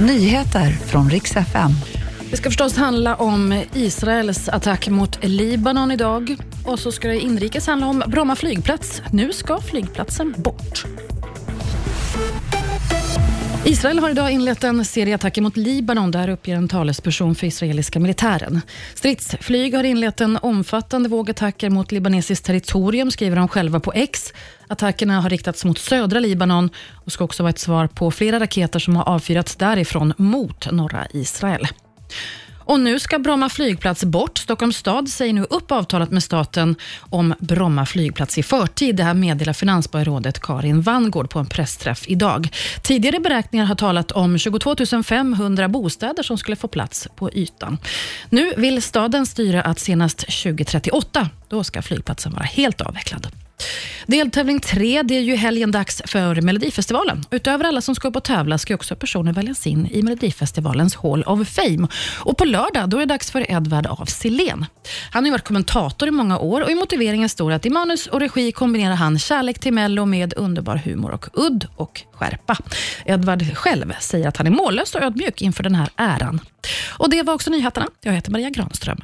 Nyheter från riks FM. Det ska förstås handla om Israels attack mot Libanon idag. Och så ska det inrikes handla om Bromma flygplats. Nu ska flygplatsen bort. Israel har idag inlett en serie attacker mot Libanon. Där uppger en talesperson för israeliska militären. Stridsflyg har inlett en omfattande våg attacker mot libanesiskt territorium, skriver de själva på X. Attackerna har riktats mot södra Libanon och ska också vara ett svar på flera raketer som har avfyrats därifrån mot norra Israel. Och nu ska Bromma flygplats bort. Stockholms stad säger nu upp avtalet med staten om Bromma flygplats i förtid. Det här meddelar finansborgarrådet Karin Vangård på en pressträff idag. Tidigare beräkningar har talat om 22 500 bostäder som skulle få plats på ytan. Nu vill staden styra att senast 2038, då ska flygplatsen vara helt avvecklad. Deltävling tre, det är ju helgen dags för Melodifestivalen. Utöver alla som ska upp och tävla ska också personer väljas in i Melodifestivalens Hall of Fame. Och på lördag då är det dags för Edvard af Sillén. Han har varit kommentator i många år och i motiveringen står att i manus och regi kombinerar han kärlek till Mello med underbar humor och udd och skärpa. Edvard själv säger att han är mållös och ödmjuk inför den här äran. Och Det var också nyheterna. Jag heter Maria Granström.